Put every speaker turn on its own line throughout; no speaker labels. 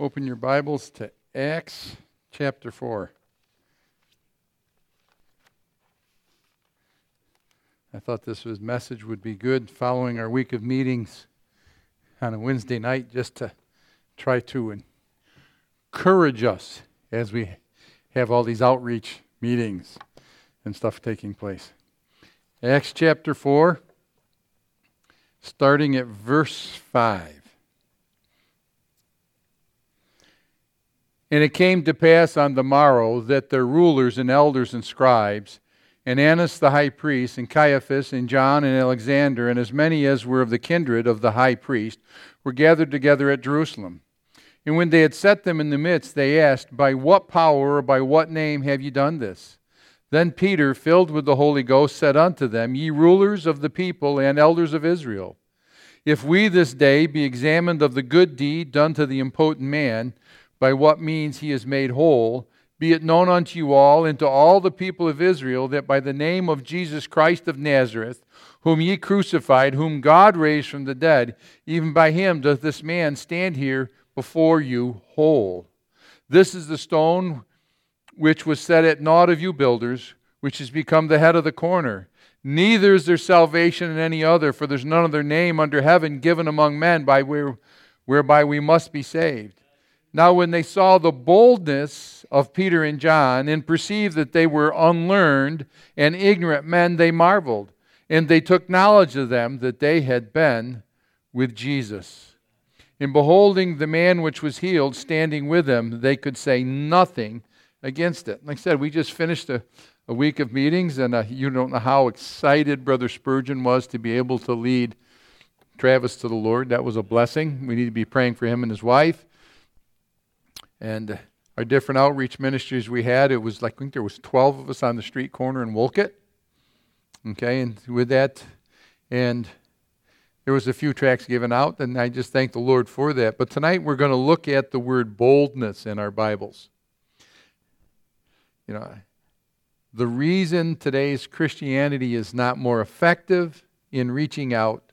Open your Bibles to Acts chapter 4. I thought this was message would be good following our week of meetings on a Wednesday night just to try to encourage us as we have all these outreach meetings and stuff taking place. Acts chapter 4 starting at verse 5. And it came to pass on the morrow that the rulers and elders and scribes, and Annas the high priest, and Caiaphas, and John, and Alexander, and as many as were of the kindred of the high priest, were gathered together at Jerusalem. And when they had set them in the midst, they asked, By what power or by what name have ye done this? Then Peter, filled with the Holy Ghost, said unto them, Ye rulers of the people and elders of Israel, if we this day be examined of the good deed done to the impotent man, by what means he is made whole, be it known unto you all and to all the people of Israel that by the name of Jesus Christ of Nazareth, whom ye crucified, whom God raised from the dead, even by him doth this man stand here before you whole. This is the stone which was set at naught of you builders, which has become the head of the corner. Neither is there salvation in any other, for there's none other name under heaven given among men by where, whereby we must be saved. Now, when they saw the boldness of Peter and John and perceived that they were unlearned and ignorant men, they marveled. And they took knowledge of them that they had been with Jesus. In beholding the man which was healed standing with them, they could say nothing against it. Like I said, we just finished a, a week of meetings, and uh, you don't know how excited Brother Spurgeon was to be able to lead Travis to the Lord. That was a blessing. We need to be praying for him and his wife and our different outreach ministries we had, it was like I think there was 12 of us on the street corner in Wolcott. Okay, and with that, and there was a few tracts given out, and I just thank the Lord for that. But tonight we're going to look at the word boldness in our Bibles. You know, the reason today's Christianity is not more effective in reaching out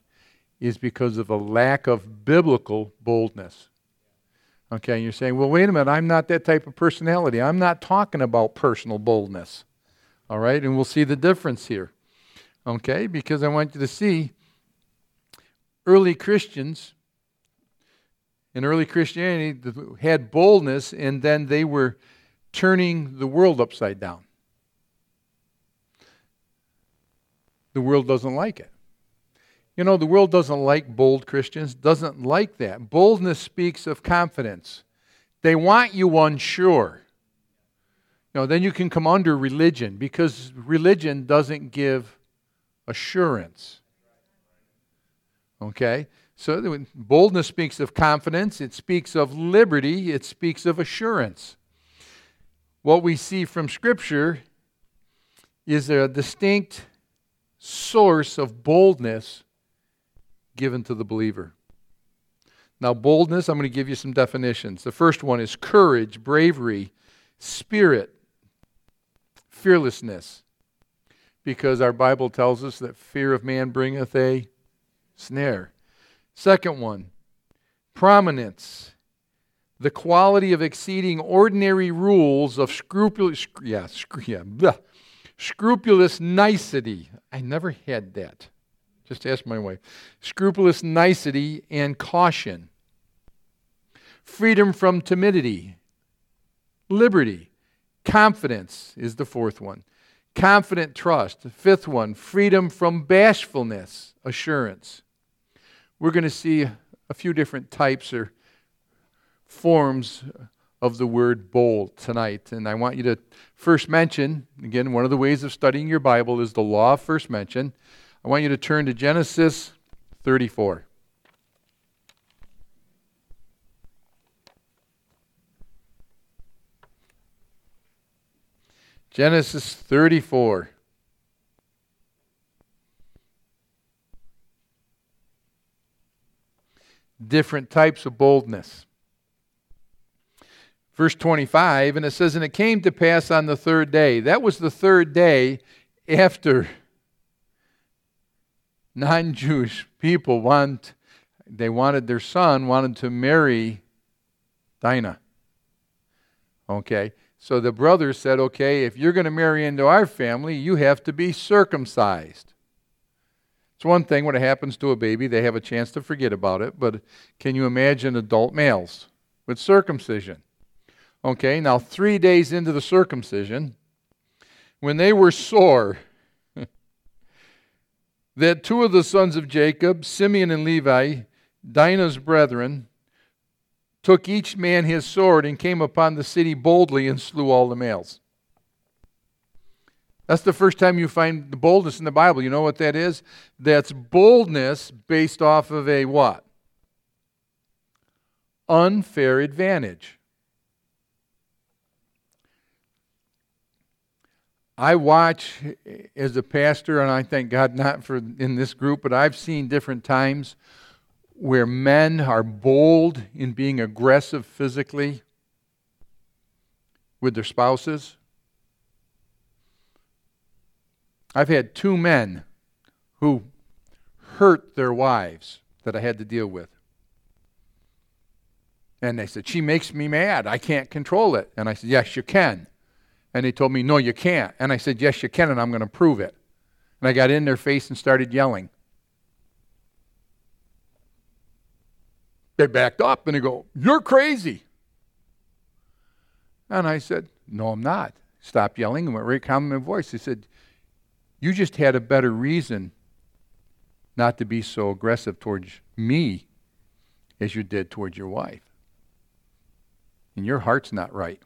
is because of a lack of biblical boldness. Okay, you're saying, well, wait a minute, I'm not that type of personality. I'm not talking about personal boldness. All right, and we'll see the difference here. Okay, because I want you to see early Christians in early Christianity had boldness, and then they were turning the world upside down. The world doesn't like it. You know, the world doesn't like bold Christians, doesn't like that. Boldness speaks of confidence. They want you unsure. You know, then you can come under religion because religion doesn't give assurance. Okay? So boldness speaks of confidence, it speaks of liberty, it speaks of assurance. What we see from Scripture is a distinct source of boldness given to the believer. Now, boldness, I'm going to give you some definitions. The first one is courage, bravery, spirit, fearlessness. Because our Bible tells us that fear of man bringeth a snare. Second one, prominence, the quality of exceeding ordinary rules of scrupulous, yeah, yeah, scrupulous nicety. I never had that. Just ask my wife. Scrupulous nicety and caution. Freedom from timidity. Liberty. Confidence is the fourth one. Confident trust. The fifth one, freedom from bashfulness. Assurance. We're going to see a few different types or forms of the word bold tonight. And I want you to first mention, again, one of the ways of studying your Bible is the law of first mention. I want you to turn to Genesis 34. Genesis 34. Different types of boldness. Verse 25, and it says, And it came to pass on the third day. That was the third day after non-Jewish people want they wanted their son wanted to marry Dinah. Okay, so the brothers said, okay, if you're going to marry into our family, you have to be circumcised. It's one thing when it happens to a baby, they have a chance to forget about it, but can you imagine adult males with circumcision? Okay, now three days into the circumcision, when they were sore, that two of the sons of Jacob, Simeon and Levi, Dinah's brethren, took each man his sword and came upon the city boldly and slew all the males. That's the first time you find the boldness in the Bible. You know what that is? That's boldness based off of a what? Unfair advantage. I watch as a pastor, and I thank God not for in this group, but I've seen different times where men are bold in being aggressive physically with their spouses. I've had two men who hurt their wives that I had to deal with. And they said, She makes me mad. I can't control it. And I said, Yes, you can. And they told me, No, you can't. And I said, Yes, you can, and I'm going to prove it. And I got in their face and started yelling. They backed up and they go, You're crazy. And I said, No, I'm not. Stopped yelling and went very calm in my voice. He said, You just had a better reason not to be so aggressive towards me as you did towards your wife. And your heart's not right.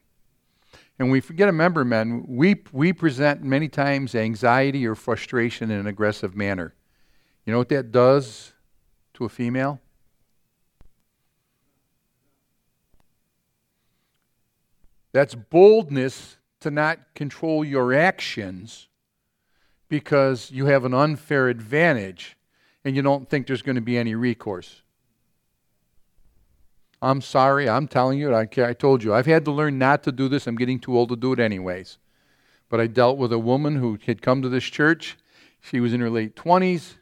And we forget, remember, men, we, we present many times anxiety or frustration in an aggressive manner. You know what that does to a female? That's boldness to not control your actions because you have an unfair advantage and you don't think there's going to be any recourse. I'm sorry. I'm telling you. I, I told you. I've had to learn not to do this. I'm getting too old to do it anyways. But I dealt with a woman who had come to this church. She was in her late 20s.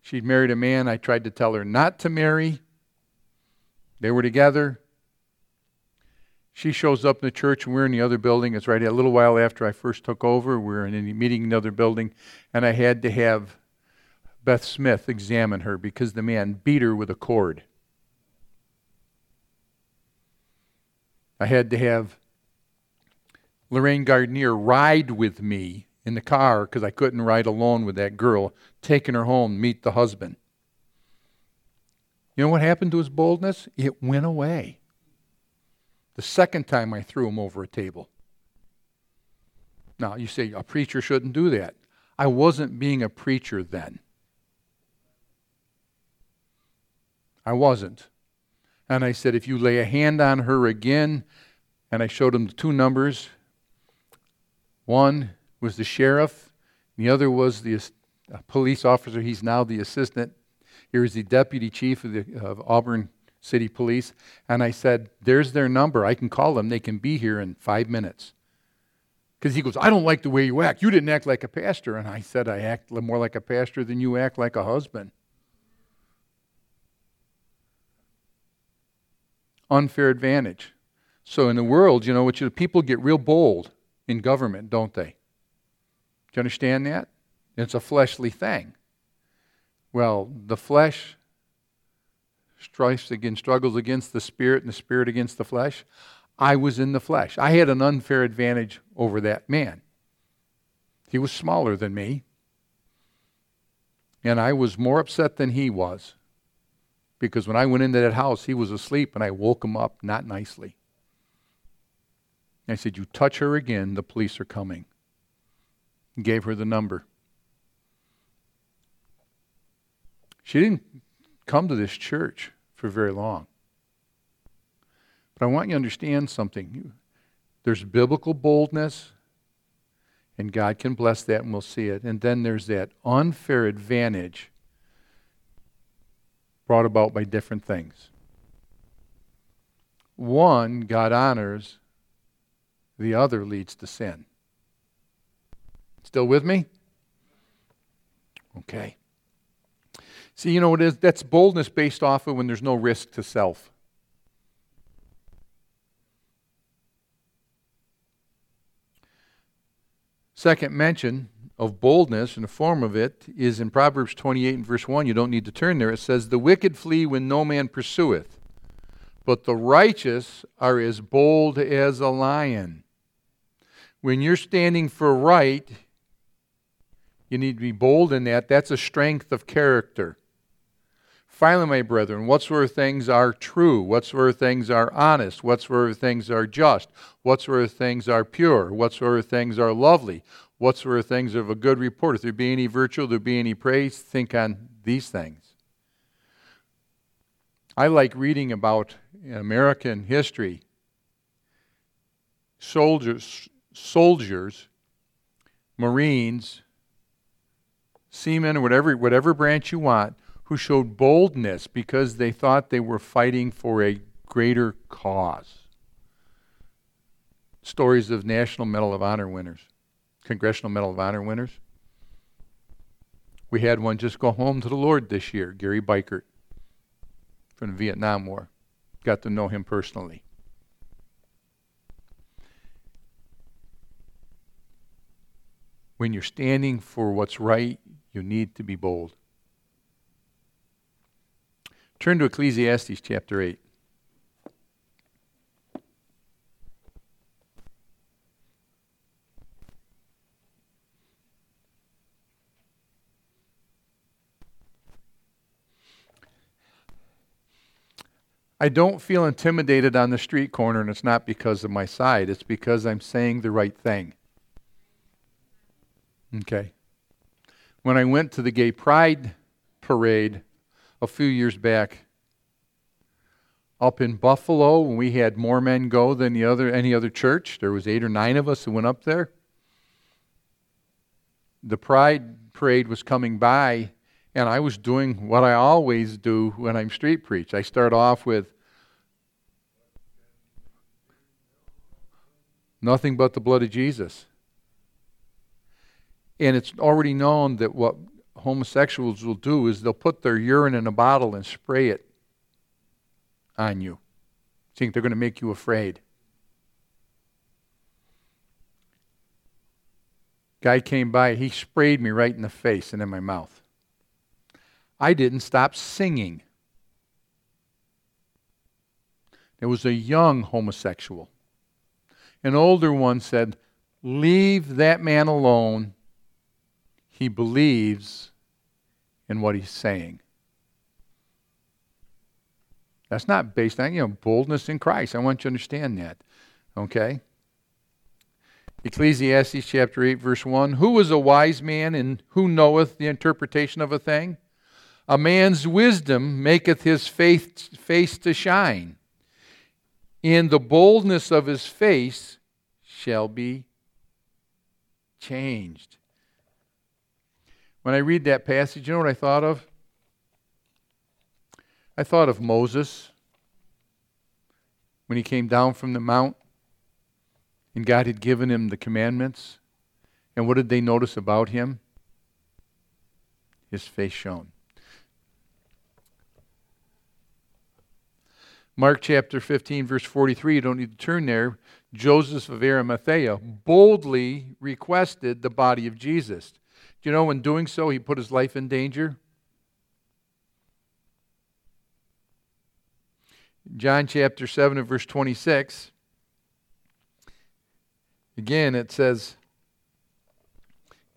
She'd married a man I tried to tell her not to marry. They were together. She shows up in the church, and we're in the other building. It's right a little while after I first took over. We we're in a meeting in another building, and I had to have Beth Smith examine her because the man beat her with a cord. I had to have Lorraine Gardner ride with me in the car because I couldn't ride alone with that girl, taking her home, meet the husband. You know what happened to his boldness? It went away. The second time I threw him over a table. Now, you say a preacher shouldn't do that. I wasn't being a preacher then. I wasn't. And I said, if you lay a hand on her again, and I showed him the two numbers. One was the sheriff, the other was the police officer. He's now the assistant. Here is the deputy chief of, the, of Auburn City Police. And I said, There's their number. I can call them. They can be here in five minutes. Because he goes, I don't like the way you act. You didn't act like a pastor. And I said, I act more like a pastor than you act like a husband. Unfair advantage. So in the world, you know, which you, people get real bold in government, don't they? Do you understand that? It's a fleshly thing. Well, the flesh strives against, struggles against the spirit, and the spirit against the flesh. I was in the flesh. I had an unfair advantage over that man. He was smaller than me, and I was more upset than he was because when I went into that house, he was asleep and I woke him up not nicely. I said, You touch her again, the police are coming. gave her the number. She didn't come to this church for very long. But I want you to understand something. There's biblical boldness, and God can bless that, and we'll see it. And then there's that unfair advantage brought about by different things. One, God honors, the other leads to sin. Still with me? Okay. See, you know what is? That's boldness based off of when there's no risk to self. Second mention of boldness and the form of it is in Proverbs 28 and verse 1. You don't need to turn there. It says, The wicked flee when no man pursueth, but the righteous are as bold as a lion. When you're standing for right, you need to be bold in that. That's a strength of character. Finally, my brethren, whatsoever things are true, whatsoever things are honest, whatsoever things are just, whatsoever things are pure, whatsoever things are lovely, whatsoever things of a good report, if there be any virtue, there be any praise, think on these things. I like reading about American history soldiers, soldiers, Marines, seamen, whatever, whatever branch you want, who showed boldness because they thought they were fighting for a greater cause. Stories of National Medal of Honor winners, Congressional Medal of Honor winners. We had one just go home to the Lord this year, Gary Beikirch from the Vietnam War. Got to know him personally. When you're standing for what's right, you need to be bold. Turn to Ecclesiastes chapter 8. I don't feel intimidated on the street corner, and it's not because of my side. It's because I'm saying the right thing. Okay. When I went to the gay pride parade a few years back up in Buffalo when we had more men go than the other any other church. There was eight or nine of us who went up there. The pride parade was coming by and I was doing what I always do when I'm street preach. I start off with nothing but the blood of Jesus. And it's already known that what homosexuals will do is they'll put their urine in a bottle and spray it on you. Think they're going to make you afraid. Guy came by, he sprayed me right in the face and in my mouth. I didn't stop singing. There was a young homosexual. An older one said, Leave that man alone. He believes in what he's saying. That's not based on, you know, boldness in Christ. I want you to understand that. Okay? Ecclesiastes chapter 8, verse 1. Who is a wise man and who knoweth the interpretation of a thing? A man's wisdom maketh his faith, face to shine. In the boldness of his face shall be changed. When I read that passage, you know what I thought of? I thought of Moses when he came down from the mount and God had given him the commandments. And what did they notice about him? His face shone. Mark chapter 15, verse 43, you don't need to turn there. Joseph of Arimathea boldly requested the body of Jesus. Do you know in doing so, he put his life in danger? John chapter 7 and verse 26. Again, it says,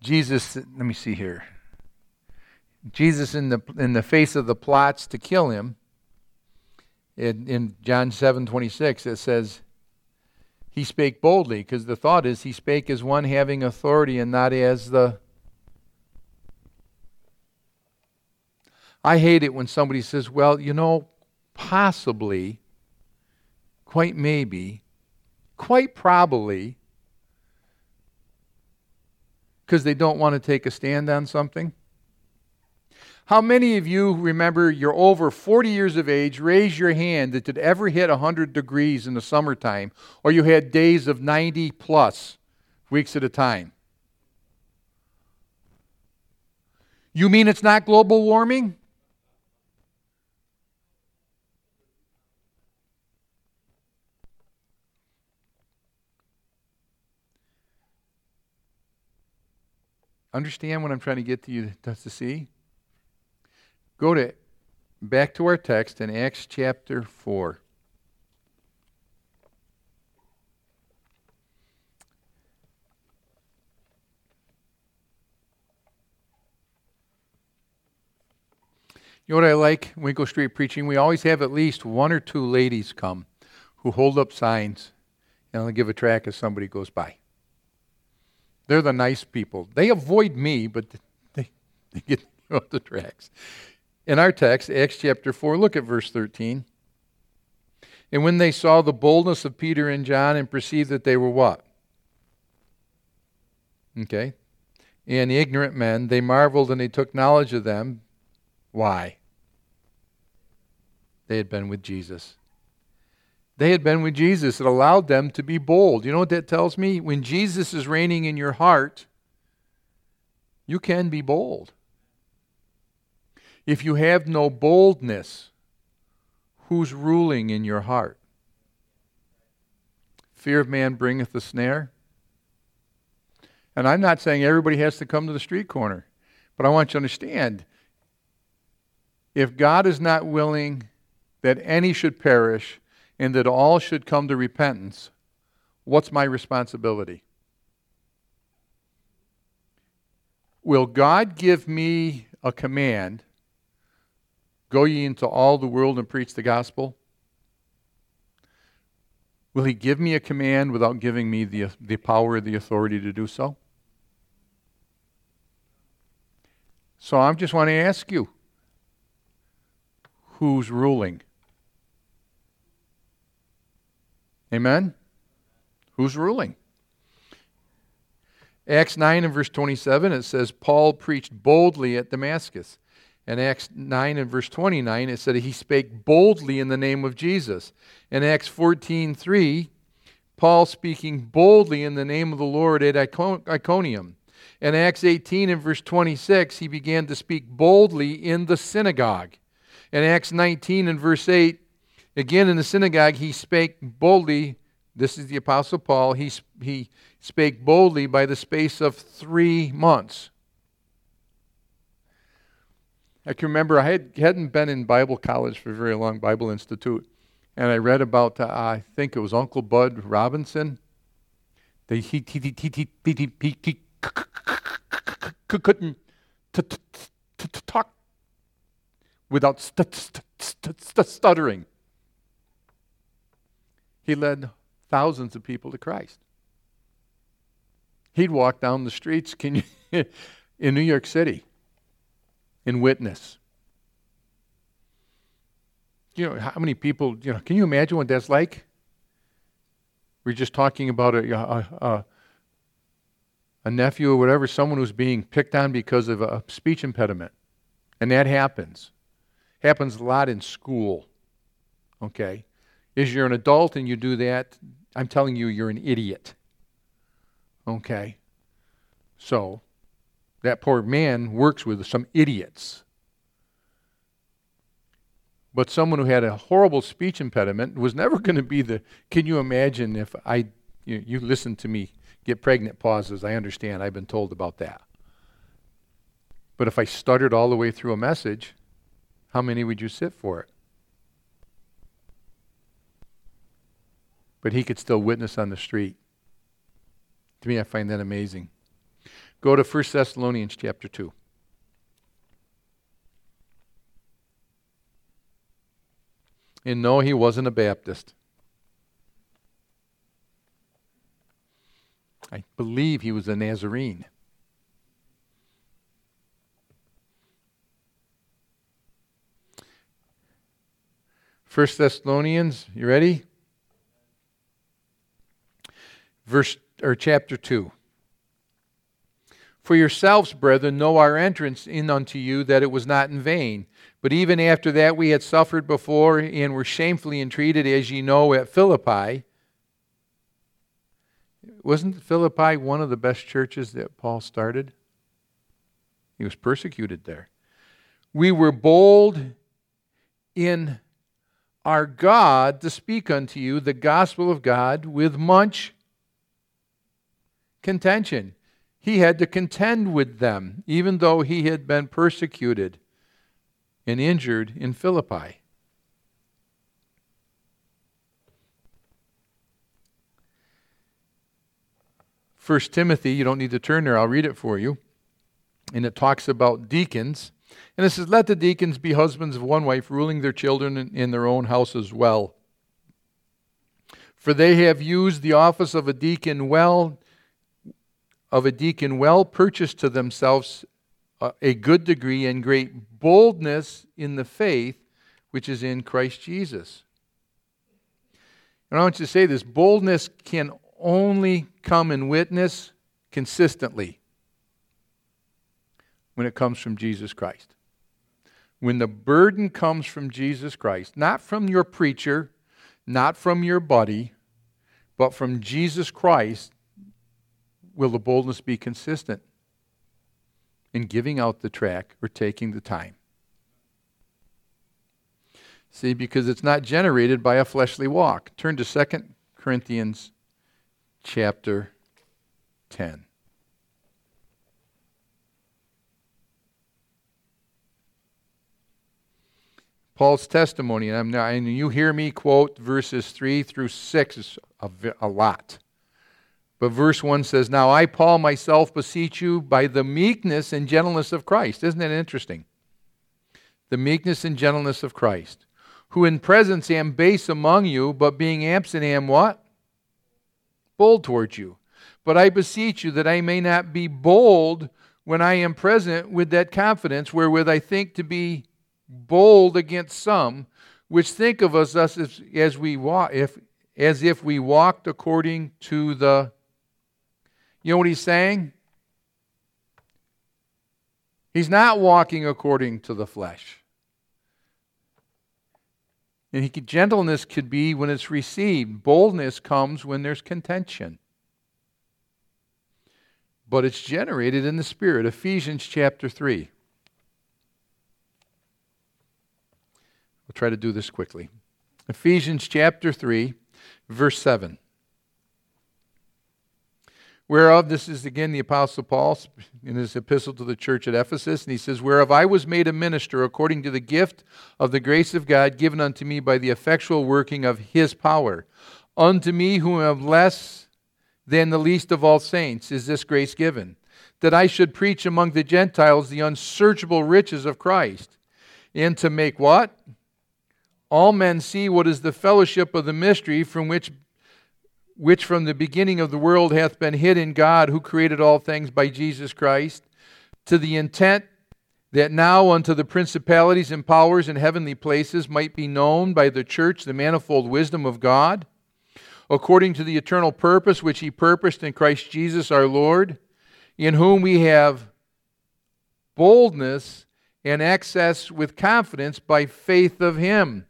Jesus, let me see here. Jesus in the in the face of the plots to kill him. In, in John 7 26, it says, He spake boldly, because the thought is he spake as one having authority and not as the I hate it when somebody says, well, you know, possibly, quite maybe, quite probably, because they don't want to take a stand on something. How many of you remember you're over 40 years of age? Raise your hand that did ever hit 100 degrees in the summertime, or you had days of 90 plus weeks at a time. You mean it's not global warming? Understand what I'm trying to get to you to see? Go to back to our text in Acts chapter 4. You know what I like? Winkle Street preaching, we always have at least one or two ladies come who hold up signs and give a track as somebody goes by. They're the nice people. They avoid me, but they, they get the tracks. In our text, Acts chapter 4, look at verse 13. And when they saw the boldness of Peter and John and perceived that they were what? Okay. And ignorant men, they marveled and they took knowledge of them why? They had been with Jesus. They had been with Jesus. It allowed them to be bold. You know what that tells me? When Jesus is reigning in your heart, you can be bold. If you have no boldness, who's ruling in your heart? Fear of man bringeth the snare. And I'm not saying everybody has to come to the street corner, but I want you to understand if God is not willing that any should perish and that all should come to repentance, what's my responsibility? Will God give me a command? Go ye into all the world and preach the gospel? Will He give me a command without giving me the, the power or the authority to do so? So I just want to ask you who's ruling. Amen? Who's ruling? Acts 9 and verse 27, it says, Paul preached boldly at Damascus. In Acts 9 and verse 29, it said he spake boldly in the name of Jesus. In Acts 14 3, Paul speaking boldly in the name of the Lord at Iconium. In Acts 18 and verse 26, he began to speak boldly in the synagogue. In Acts 19 and verse 8, again in the synagogue, he spake boldly. This is the Apostle Paul. He, he spake boldly by the space of three months. I can remember I had, hadn't been in Bible college for very long, Bible Institute, and I read about, uh, I think it was Uncle Bud Robinson. He, he, couldn't talk without st- st- st- stuttering. He led thousands of people to Christ. He'd walk down the streets can you, in New York City and witness. You know, how many people, you know, can you imagine what that's like? We're just talking about a, a, a, a nephew or whatever, someone who's being picked on because of a speech impediment. And that happens. Happens a lot in school. Okay? If you're an adult and you do that, I'm telling you, you're an idiot. Okay? So, that poor man works with some idiots. But someone who had a horrible speech impediment was never going to be the. Can you imagine if I. You, you listen to me get pregnant pauses. I understand. I've been told about that. But if I stuttered all the way through a message, how many would you sit for it? But he could still witness on the street. To me, I find that amazing. Go to 1 Thessalonians chapter 2. And no, he wasn't a Baptist. I believe he was a Nazarene. 1 Thessalonians, you ready? Verse or chapter 2. For yourselves, brethren, know our entrance in unto you that it was not in vain. But even after that we had suffered before and were shamefully entreated, as ye know, at Philippi. Wasn't Philippi one of the best churches that Paul started? He was persecuted there. We were bold in our God to speak unto you the gospel of God with much contention. He had to contend with them, even though he had been persecuted and injured in Philippi. First Timothy, you don't need to turn there, I'll read it for you. And it talks about deacons. And it says, Let the deacons be husbands of one wife, ruling their children in, their own house as well. For they have used the office of a deacon well, of a deacon well purchased to themselves a, a good degree and great boldness in the faith which is in Christ Jesus. And I want you to say this boldness can only come and witness consistently when it comes from Jesus Christ. When the burden comes from Jesus Christ, not from your preacher, not from your buddy, but from Jesus Christ, will the boldness be consistent in giving out the track or taking the time. See, because it's not generated by a fleshly walk. Turn to 2 Corinthians chapter 10. Paul's testimony, and, not, and, you hear me quote verses 3 through 6 a, a lot. But verse 1 says, Now I, Paul, myself beseech you by the meekness and gentleness of Christ. Isn't that interesting? The meekness and gentleness of Christ, who in presence am base among you, but being absent am what? bold towards you. But I beseech you that I may not be bold when I am present with that confidence wherewith I think to be bold against some which think of us as, as we walk if as if we walked according to the you know what he's saying he's not walking according to the flesh and he could, gentleness could be when it's received. Boldness comes when there's contention. But it's generated in the Spirit. Ephesians chapter 3. We'll try to do this quickly. Ephesians chapter 3, verse 7. Whereof, this is again the Apostle Paul in his epistle to the church at Ephesus, and he says, Whereof I was made a minister according to the gift of the grace of God given unto me by the effectual working of his power. Unto me, who am less than the least of all saints, is this grace given, that I should preach among the Gentiles the unsearchable riches of Christ, and to make what? All men see what is the fellowship of the mystery from which which from the beginning of the world hath been hid in God, who created all things by Jesus Christ, to the intent that now unto the principalities and powers in heavenly places might be known by the church the manifold wisdom of God, according to the eternal purpose which he purposed in Christ Jesus our Lord, in whom we have boldness and access with confidence by faith of him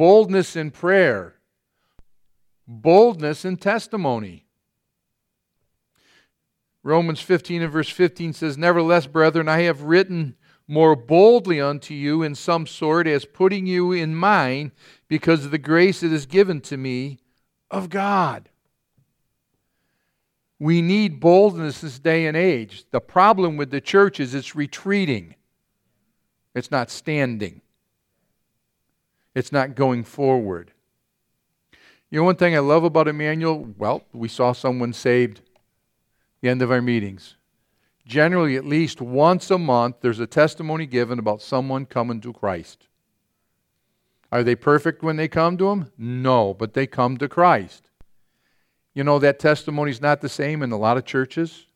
boldness in prayer, boldness in testimony. Romans 15 and verse 15 says, Nevertheless, brethren, I have written more boldly unto you in some sort, as putting you in mind, because of the grace that is given to me of God. We need boldness this day and age. The problem with the church is it's retreating, it's not standing. It's not going forward. You know, one thing I love about Emmanuel? Well, we saw someone saved the end of our meetings. Generally, at least once a month, there's a testimony given about someone coming to Christ. Are they perfect when they come to Him? No, but they come to Christ. You know, that testimony is not the same in a lot of churches.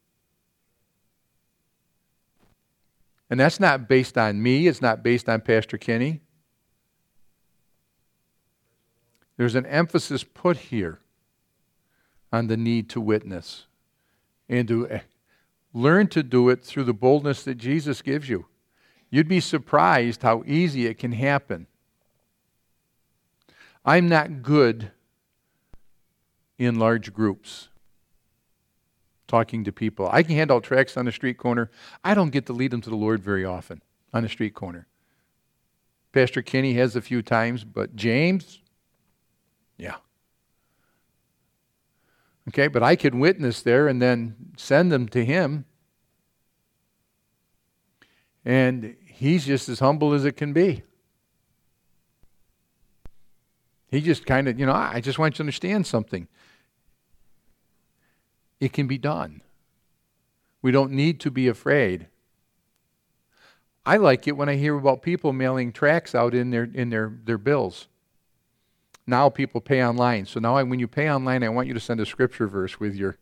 And that's not based on me, it's not based on Pastor Kenny. There's an emphasis put here on the need to witness and to eh, learn to do it through the boldness that Jesus gives you. You'd be surprised how easy it can happen. I'm not good in large groups talking to people. I can hand out tracts on the street corner. I don't get to lead them to the Lord very often on the street corner. Pastor Kenny has a few times, but James, yeah. Okay, but I could witness there and then send them to him. And he's just as humble as it can be. He just kind of, you know, I just want you to understand something. It can be done. We don't need to be afraid. I like it when I hear about people mailing tracts out in their in their, their bills. Now people pay online. So now I, when you pay online, I want you to send a scripture verse with your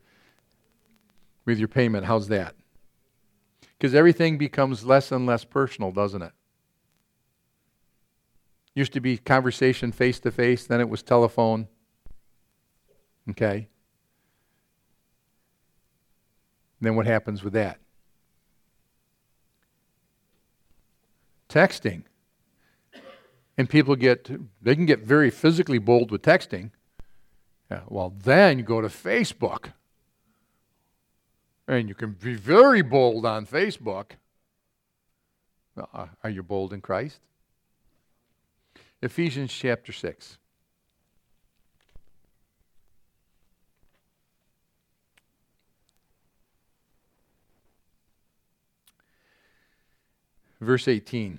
with your payment. How's that? Because everything becomes less and less personal, doesn't it? Used to be conversation face to face, then it was telephone. Okay? then what happens with that? Texting. And people get, they can get very physically bold with texting. Yeah, well, then you go to Facebook. And you can be very bold on Facebook. Uh, are you bold in Christ? Ephesians chapter 6. Verse 18.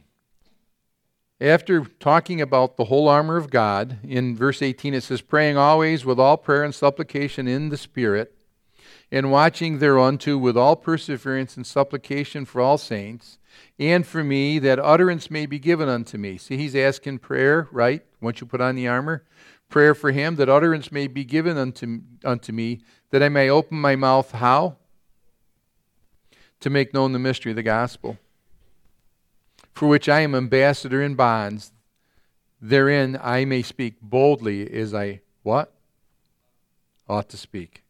After talking about the whole armor of God, in verse 18 it says, Praying always with all prayer and supplication in the Spirit, and watching thereunto with all perseverance and supplication for all saints, and for me, that utterance may be given unto me. See, he's asking prayer, right? Once you put on the armor, prayer for him, that utterance may be given unto, unto me, that I may open my mouth, how? To make known the mystery of the gospel for which I am ambassador in bonds. Therein I may speak boldly as I what? Ought to speak.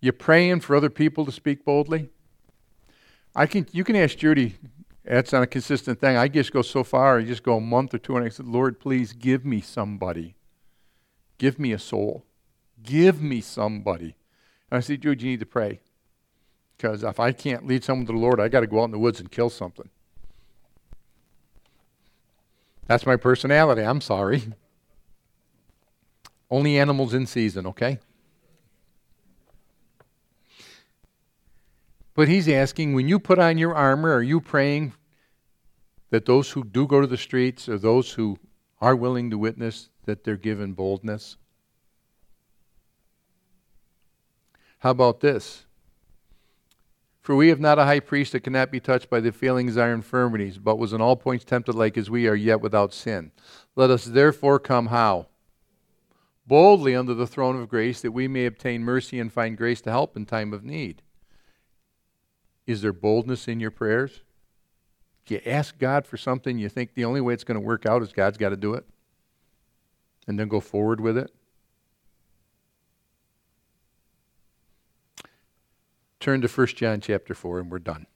You praying for other people to speak boldly? I can you can ask Judy, that's not a consistent thing. I just go so far, I just go a month or two and I said, Lord, please give me somebody. Give me a soul. Give me somebody. And I said, Jude, you need to pray. Because if I can't lead someone to the Lord, I got to go out in the woods and kill something. That's my personality. I'm sorry. Only animals in season, okay? But he's asking when you put on your armor, are you praying that those who do go to the streets or those who are willing to witness that they're given boldness? How about this? For we have not a high priest that cannot be touched by the feelings our infirmities, but was in all points tempted like as we are, yet without sin. Let us therefore come how? Boldly under the throne of grace, that we may obtain mercy and find grace to help in time of need. Is there boldness in your prayers? Do you ask God for something you think the only way it's going to work out is God's got to do it? And then go forward with it? Turn to 1 John chapter 4 and we're done.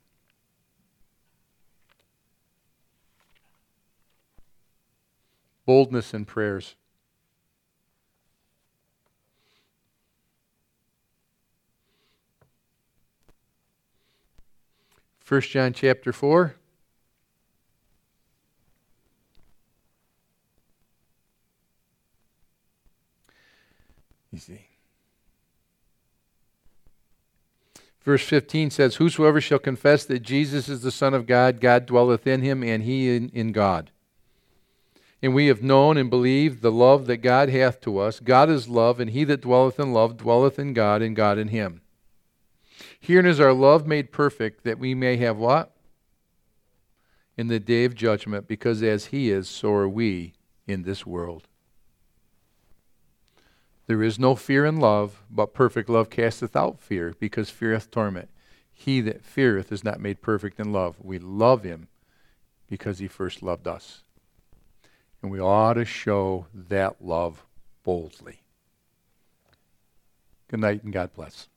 Boldness in prayers. First John chapter 4. You see. Verse 15 says, Whosoever shall confess that Jesus is the Son of God, God dwelleth in him, and he in, in God. And we have known and believed the love that God hath to us. God is love, and he that dwelleth in love dwelleth in God, and God in him. Herein is our love made perfect, that we may have what? In the day of judgment, because as he is, so are we in this world. There is no fear in love, but perfect love casteth out fear, because fear hath torment. He that feareth is not made perfect in love. We love him because he first loved us. And we ought to show that love boldly. Good night and God bless.